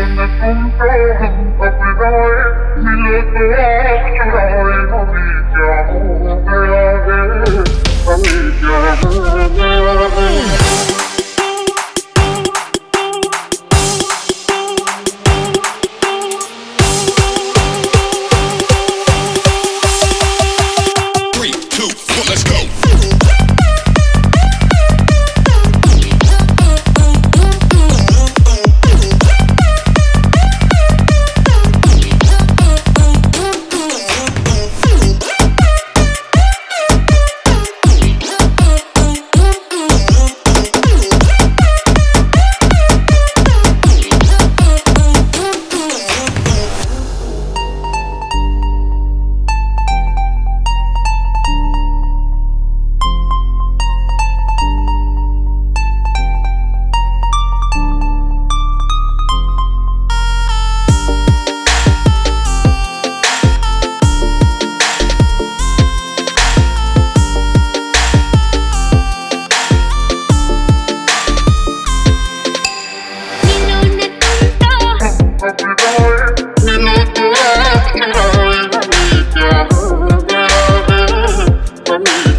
Nagpuntahan pa pinoy the kaya me.